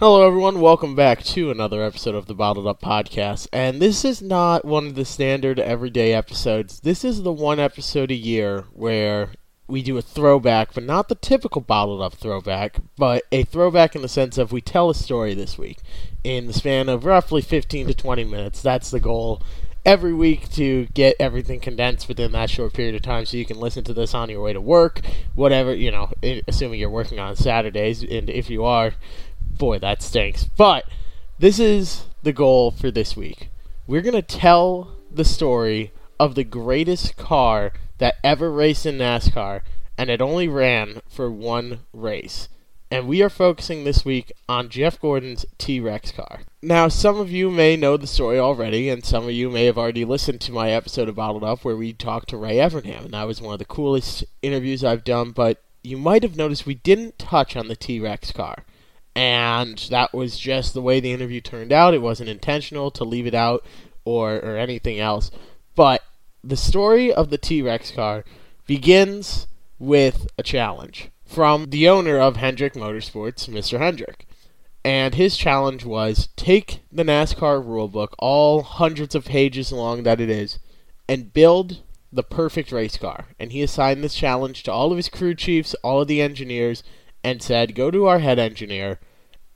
Hello, everyone. Welcome back to another episode of the Bottled Up Podcast. And this is not one of the standard everyday episodes. This is the one episode a year where we do a throwback, but not the typical Bottled Up throwback, but a throwback in the sense of we tell a story this week in the span of roughly 15 to 20 minutes. That's the goal every week to get everything condensed within that short period of time so you can listen to this on your way to work, whatever, you know, assuming you're working on Saturdays. And if you are, boy, that stinks. But this is the goal for this week. We're going to tell the story of the greatest car that ever raced in NASCAR, and it only ran for one race. And we are focusing this week on Jeff Gordon's T Rex car. Now, some of you may know the story already, and some of you may have already listened to my episode of Bottled Up where we talked to Ray Evernham, and that was one of the coolest interviews I've done. But you might have noticed we didn't touch on the T Rex car and that was just the way the interview turned out. It wasn't intentional to leave it out or or anything else. But the story of the T-Rex car begins with a challenge from the owner of Hendrick Motorsports, Mr. Hendrick. And his challenge was take the NASCAR rulebook, all hundreds of pages long that it is, and build the perfect race car. And he assigned this challenge to all of his crew chiefs, all of the engineers, and said, Go to our head engineer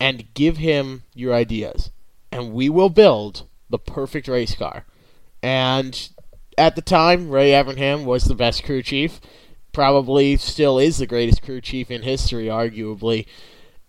and give him your ideas, and we will build the perfect race car. And at the time, Ray Evernham was the best crew chief, probably still is the greatest crew chief in history, arguably.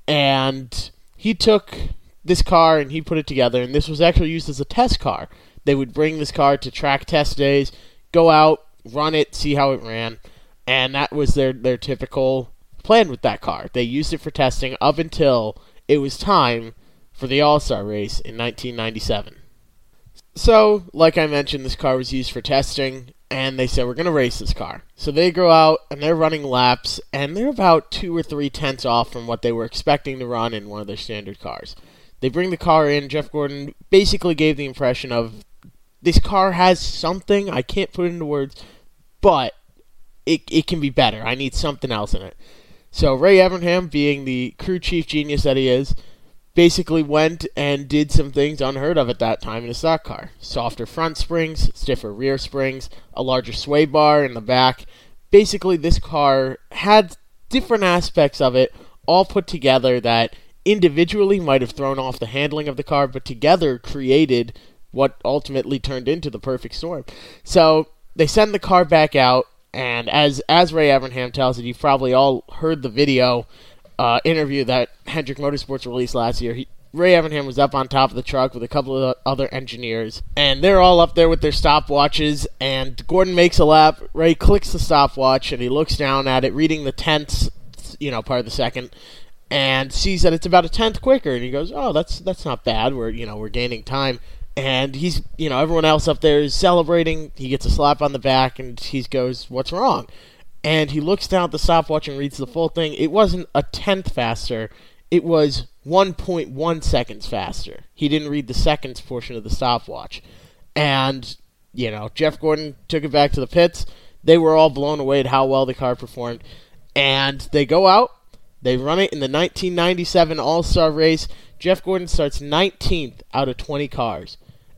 And he took this car and he put it together, and this was actually used as a test car. They would bring this car to track test days, go out, run it, see how it ran, and that was their, their typical plan with that car. They used it for testing up until it was time for the All Star race in 1997. So, like I mentioned, this car was used for testing, and they said, We're going to race this car. So they go out and they're running laps, and they're about two or three tenths off from what they were expecting to run in one of their standard cars. They bring the car in. Jeff Gordon basically gave the impression of this car has something. I can't put it into words, but it, it can be better. I need something else in it. So Ray Evernham, being the crew chief genius that he is, basically went and did some things unheard of at that time in a stock car. Softer front springs, stiffer rear springs, a larger sway bar in the back. Basically, this car had different aspects of it all put together that individually might have thrown off the handling of the car, but together created what ultimately turned into the perfect storm. So they send the car back out and as as Ray Evernham tells it, you've probably all heard the video uh, interview that Hendrick Motorsports released last year. He, Ray Evernham was up on top of the truck with a couple of other engineers, and they're all up there with their stopwatches. And Gordon makes a lap. Ray clicks the stopwatch, and he looks down at it, reading the tenths, you know, part of the second, and sees that it's about a tenth quicker. And he goes, "Oh, that's that's not bad. We're you know we're gaining time." And he's you know everyone else up there is celebrating. He gets a slap on the back, and he goes, "What's wrong?" And he looks down at the stopwatch and reads the full thing. It wasn't a tenth faster; it was 1.1 seconds faster. He didn't read the seconds portion of the stopwatch, and you know Jeff Gordon took it back to the pits. They were all blown away at how well the car performed, and they go out. They run it in the 1997 All Star race. Jeff Gordon starts 19th out of 20 cars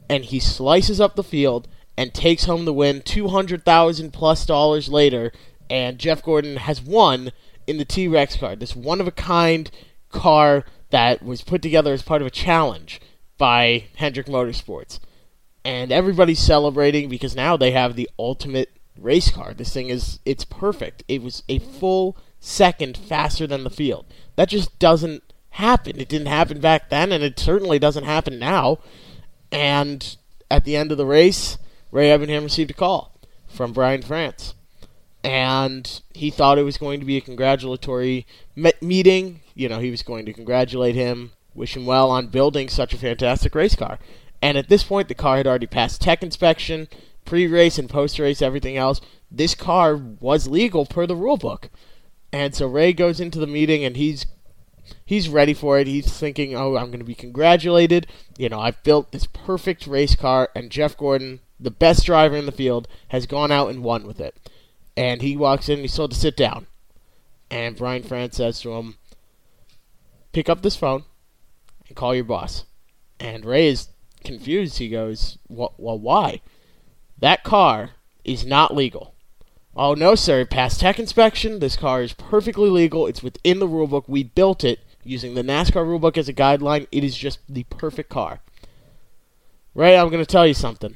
and he slices up the field and takes home the win 200,000 plus dollars later. And Jeff Gordon has won in the T-Rex car this one of a kind car that was put together as part of a challenge by Hendrick Motorsports. And everybody's celebrating because now they have the ultimate race car. This thing is it's perfect. It was a full second faster than the field. That just doesn't happen. It didn't happen back then and it certainly doesn't happen now and at the end of the race, Ray Evernham received a call from Brian France. And he thought it was going to be a congratulatory me- meeting. You know, he was going to congratulate him, wish him well on building such a fantastic race car. And at this point, the car had already passed tech inspection, pre race and post race, everything else. This car was legal per the rule book. And so Ray goes into the meeting and he's he's ready for it. He's thinking, "Oh, I'm going to be congratulated. You know, I've built this perfect race car, and Jeff Gordon, the best driver in the field, has gone out and won with it." And he walks in. He's told to sit down, and Brian France says to him, "Pick up this phone, and call your boss. And Ray is confused. He goes, well, why? That car is not legal. Oh, no, sir. It passed tech inspection. This car is perfectly legal. It's within the rulebook. We built it using the NASCAR rulebook as a guideline. It is just the perfect car. Ray, I'm going to tell you something.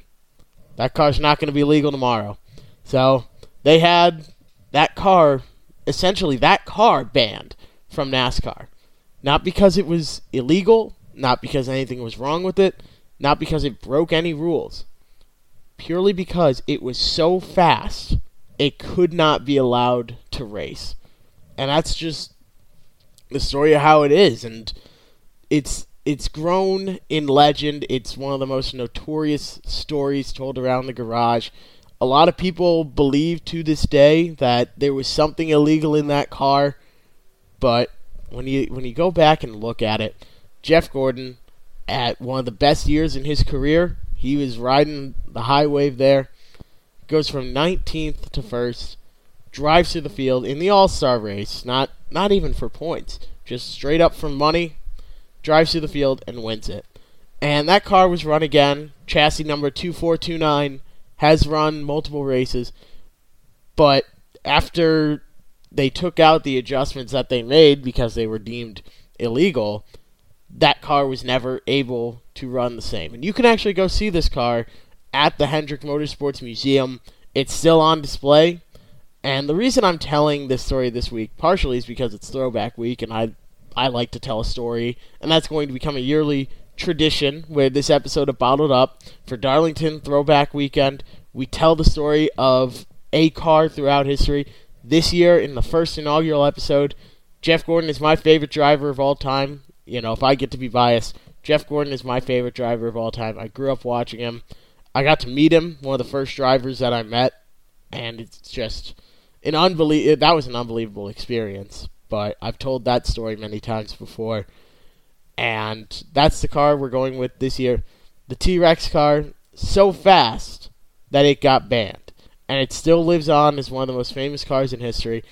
That car's not going to be legal tomorrow. So they had that car, essentially that car banned from NASCAR. Not because it was illegal, not because anything was wrong with it, not because it broke any rules. Purely because it was so fast, it could not be allowed to race. And that's just the story of how it is. And it's it's grown in legend. It's one of the most notorious stories told around the garage. A lot of people believe to this day that there was something illegal in that car, but when you when you go back and look at it, Jeff Gordon at one of the best years in his career, he was riding the high wave there. Goes from 19th to first, drives through the field in the All-Star race, not not even for points, just straight up for money, drives through the field, and wins it. And that car was run again, chassis number 2429, has run multiple races, but after they took out the adjustments that they made because they were deemed illegal, that car was never able to run the same. And you can actually go see this car at the Hendrick Motorsports Museum. It's still on display. And the reason I'm telling this story this week, partially, is because it's Throwback Week, and I I like to tell a story, and that's going to become a yearly tradition where this episode of Bottled Up for Darlington Throwback Weekend, we tell the story of a car throughout history. This year, in the first inaugural episode, Jeff Gordon is my favorite driver of all time. You know, if I get to be biased, Jeff Gordon is my favorite driver of all time. I grew up watching him. I got to meet him, one of the first drivers that I met, and it's just an unbelievable. That was an unbelievable experience but I've told that story many times before. And that's the car we're going with this year. The T Rex car, so fast that it got banned. And it still lives on as one of the most famous cars in history.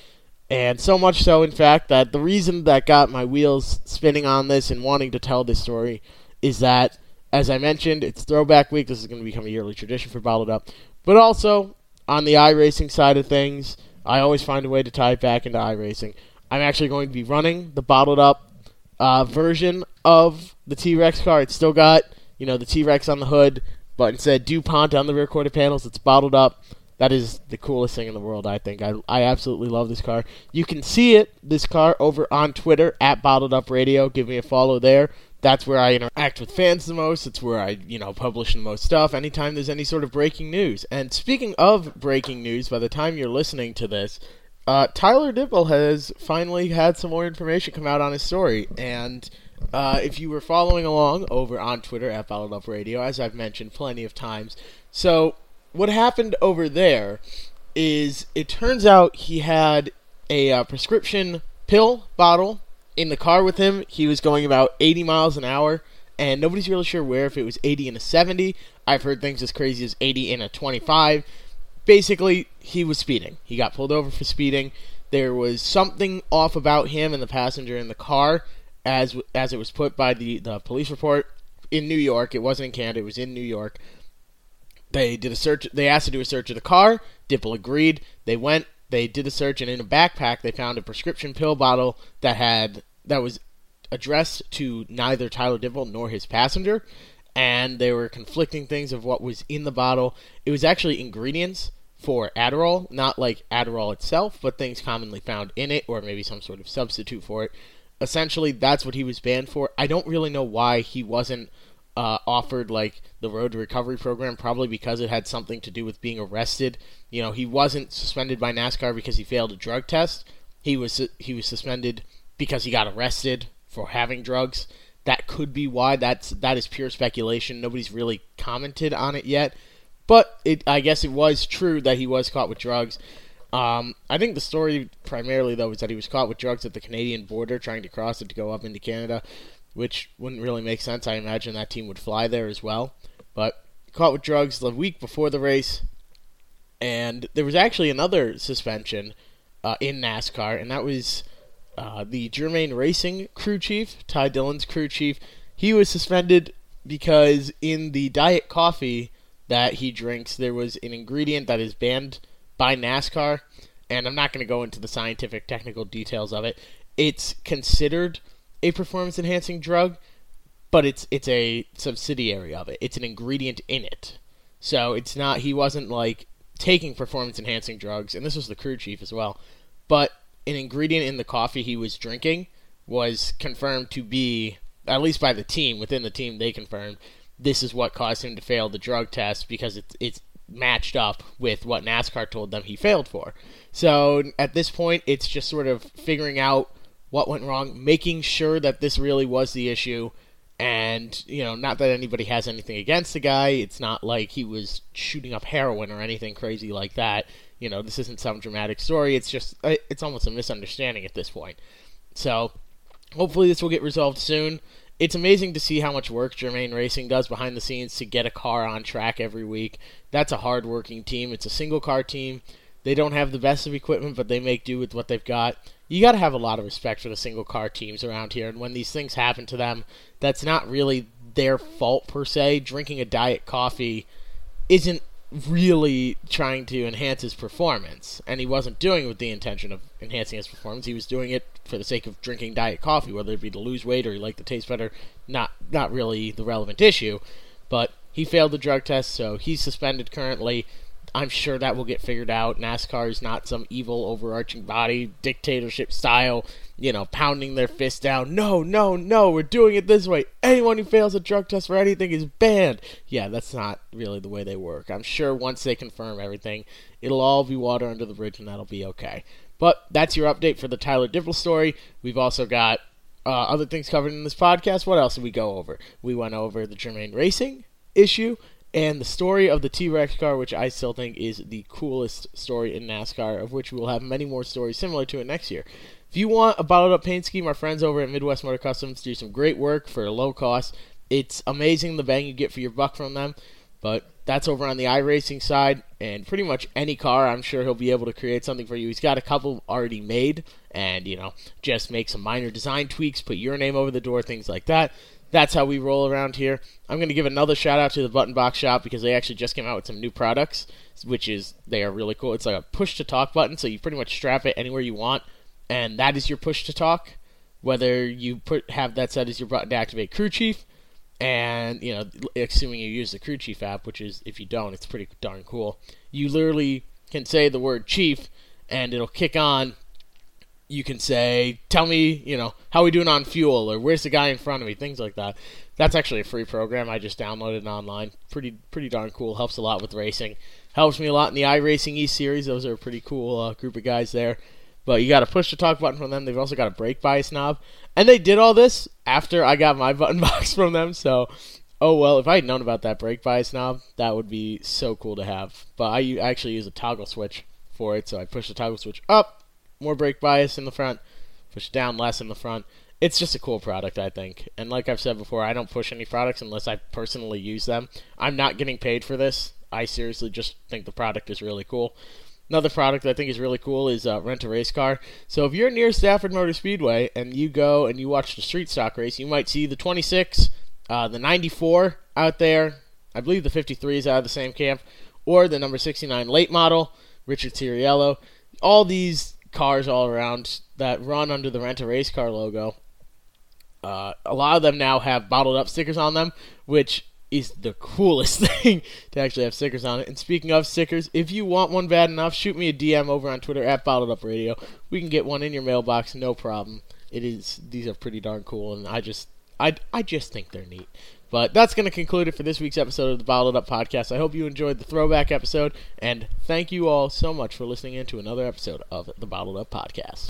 And so much so, in fact, that the reason that got my wheels spinning on this and wanting to tell this story is that, as I mentioned, it's Throwback Week. This is going to become a yearly tradition for Bottled Up. But also, on the iRacing side of things, I always find a way to tie it back into iRacing. I'm actually going to be running the bottled up uh, version of the T Rex car. It's still got you know the T Rex on the hood, but instead DuPont on the rear quarter panels. It's bottled up. That is the coolest thing in the world, I think. I, I absolutely love this car. You can see it, this car, over on Twitter at Bottled Up Radio. Give me a follow there. That's where I interact with fans the most. It's where I, you know, publish the most stuff anytime there's any sort of breaking news. And speaking of breaking news, by the time you're listening to this, uh, Tyler Dippel has finally had some more information come out on his story, and uh, if you were following along over on Twitter at Bottled Up Radio, as I've mentioned plenty of times, so what happened over there is it turns out he had a uh, prescription pill bottle in the car with him. He was going about 80 miles an hour, and nobody's really sure where, if it was 80 and a 70. I've heard things as crazy as 80 and a 25 basically he was speeding. He got pulled over for speeding. There was something off about him and the passenger in the car, as as it was put by the the police report in New York. It wasn't in Canada. It was in New York. They did a search. They asked to do a search of the car. Dippel agreed. They went. They did a search, and in a backpack they found a prescription pill bottle that had that was addressed to neither Tyler Dippel nor his passenger, and there were conflicting things of what was in the bottle. It was actually ingredients for Adderall, not like Adderall itself, but things commonly found in it, or maybe some sort of substitute for it. Essentially, that's what he was banned for. I don't really know why he wasn't uh, offered like the Road to Recovery program, probably because it had something to do with being arrested. You know, he wasn't suspended by NASCAR because he failed a drug test. He was he was suspended because he got arrested for having drugs. That could be why. That's that is pure speculation. Nobody's really commented on it yet. But it, I guess it was true that he was caught with drugs. Um, I think the story primarily though is that he was caught with drugs at the Canadian border, trying to cross it to go up into Canada, which wouldn't really make sense. I imagine that team would fly there as well. But caught with drugs the week before the race, and there was actually another suspension uh, in NASCAR, and that was uh, the Germain Racing crew chief, Ty Dillon's crew chief. he was suspended because in the diet coffee that he drinks, there was an ingredient that is banned by NASCAR, and I'm not going to go into the scientific technical details of it. It's considered a performance enhancing drug, but it's it's a subsidiary of it. It's an ingredient in it. So it's not he wasn't like taking performance enhancing drugs, and this was the crew chief as well. But an ingredient in the coffee he was drinking was confirmed to be at least by the team within the team they confirmed this is what caused him to fail the drug test because it's it's matched up with what NASCAR told them he failed for. So at this point, it's just sort of figuring out what went wrong, making sure that this really was the issue, and you know, not that anybody has anything against the guy. It's not like he was shooting up heroin or anything crazy like that. You know, this isn't some dramatic story. It's just uh, it's almost a misunderstanding at this point. So hopefully this will get resolved soon. It's amazing to see how much work Germain Racing does behind the scenes to get a car on track every week. That's a hard-working team. It's a single car team. They don't have the best of equipment, but they make do with what they've got. You got to have a lot of respect for the single car teams around here, and when these things happen to them, that's not really their fault per se. Drinking a diet coffee isn't really trying to enhance his performance, and he wasn't doing it with the intention of enhancing his performance. He was doing it for the sake of drinking diet coffee, whether it be to lose weight or he liked the taste better. Not not really the relevant issue, but he failed the drug test, so he's suspended currently. I'm sure that will get figured out. NASCAR is not some evil overarching body, dictatorship style, you know, pounding their fist down. No, no, no, we're doing it this way. Anyone who fails a drug test for anything is banned. Yeah, that's not really the way they work. I'm sure once they confirm everything, it'll all be water under the bridge and that'll be okay. But that's your update for the Tyler Dippel story. We've also got uh, other things covered in this podcast. What else did we go over? We went over the Germain Racing issue and the story of the T Rex car, which I still think is the coolest story in NASCAR, of which we will have many more stories similar to it next year. If you want a bottled up paint scheme, our friends over at Midwest Motor Customs do some great work for a low cost. It's amazing the bang you get for your buck from them, but that's over on the iRacing side, and pretty much any car, I'm sure he'll be able to create something for you. He's got a couple already made, and you know, just make some minor design tweaks, put your name over the door, things like that that's how we roll around here. I'm going to give another shout out to the Button Box Shop because they actually just came out with some new products, which is they are really cool. It's like a push to talk button, so you pretty much strap it anywhere you want, and that is your push to talk. Whether you put have that set as your button to activate Crew Chief, and you know, assuming you use the Crew Chief app, which is if you don't, it's pretty darn cool. You literally can say the word Chief, and it'll kick on you can say, "Tell me, you know, how we doing on fuel, or where's the guy in front of me?" Things like that. That's actually a free program. I just downloaded it online. Pretty, pretty darn cool. Helps a lot with racing. Helps me a lot in the iRacing E series. Those are a pretty cool uh, group of guys there. But you got to push the talk button from them. They've also got a brake bias knob, and they did all this after I got my button box from them. So, oh well, if I had known about that brake bias knob, that would be so cool to have. But I actually use a toggle switch for it, so I push the toggle switch up more brake bias in the front, push down less in the front. It's just a cool product, I think. And like I've said before, I don't push any products unless I personally use them. I'm not getting paid for this. I seriously just think the product is really cool. Another product I think is really cool is uh, rent a race car. So if you're near Stafford Motor Speedway and you go and you watch the street stock race, you might see the 26, uh, the 94 out there. I believe the 53 is out of the same camp, or the number 69 late model, Richard Ciriello. All these cars all around that run under the Rent a Race Car logo. Uh, a lot of them now have bottled up stickers on them, which is the coolest thing to actually have stickers on it. And speaking of stickers, if you want one bad enough, shoot me a DM over on Twitter at Bottled Up Radio. We can get one in your mailbox, no problem. It is these are pretty darn cool, and I just I I just think they're neat. But that's going to conclude it for this week's episode of the Bottled Up Podcast. I hope you enjoyed the throwback episode, and thank you all so much for listening in to another episode of the Bottled Up Podcast.